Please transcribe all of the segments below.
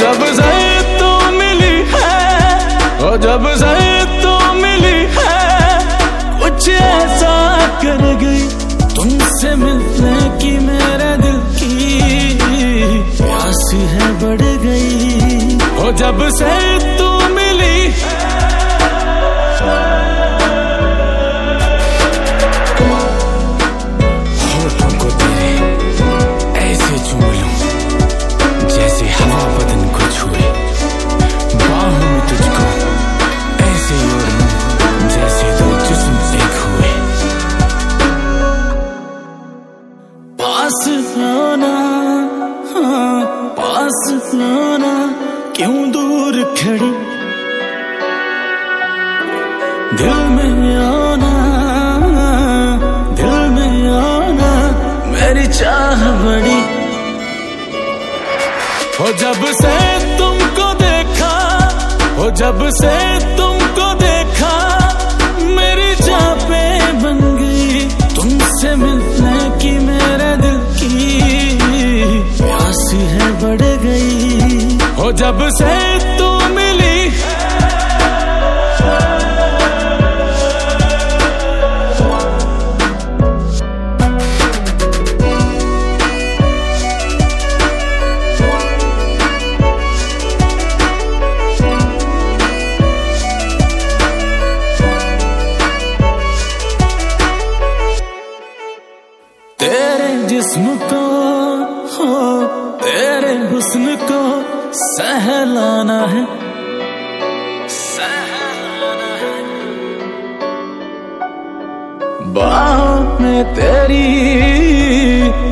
जब से तू मिली है जब से तू मिली है, कुछ ऐसा कर गई तुमसे मिलने की मेरे दिल की। प्यास है बढ़ गई। ओ जब से तू पास आना क्यों दूर खड़ी? दिल में आना, दिल में आना, मेरी चाह बड़ी। हो जब से तुमको देखा, हो जब से तुमको गई। हो जब से तू मिली। जिस्म को हो सहलाना है। सहलाना है बाहों में तेरी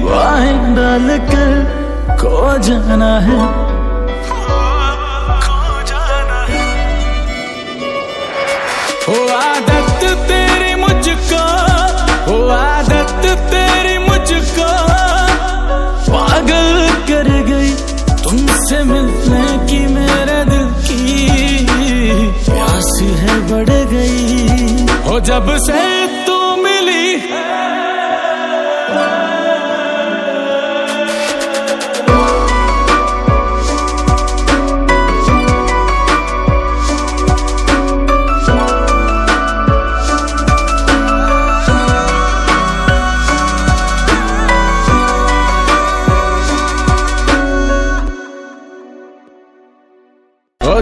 बाहें डाल कर खो जाना है। खो जाना है। हो आदत जब से तू मिली।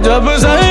जब से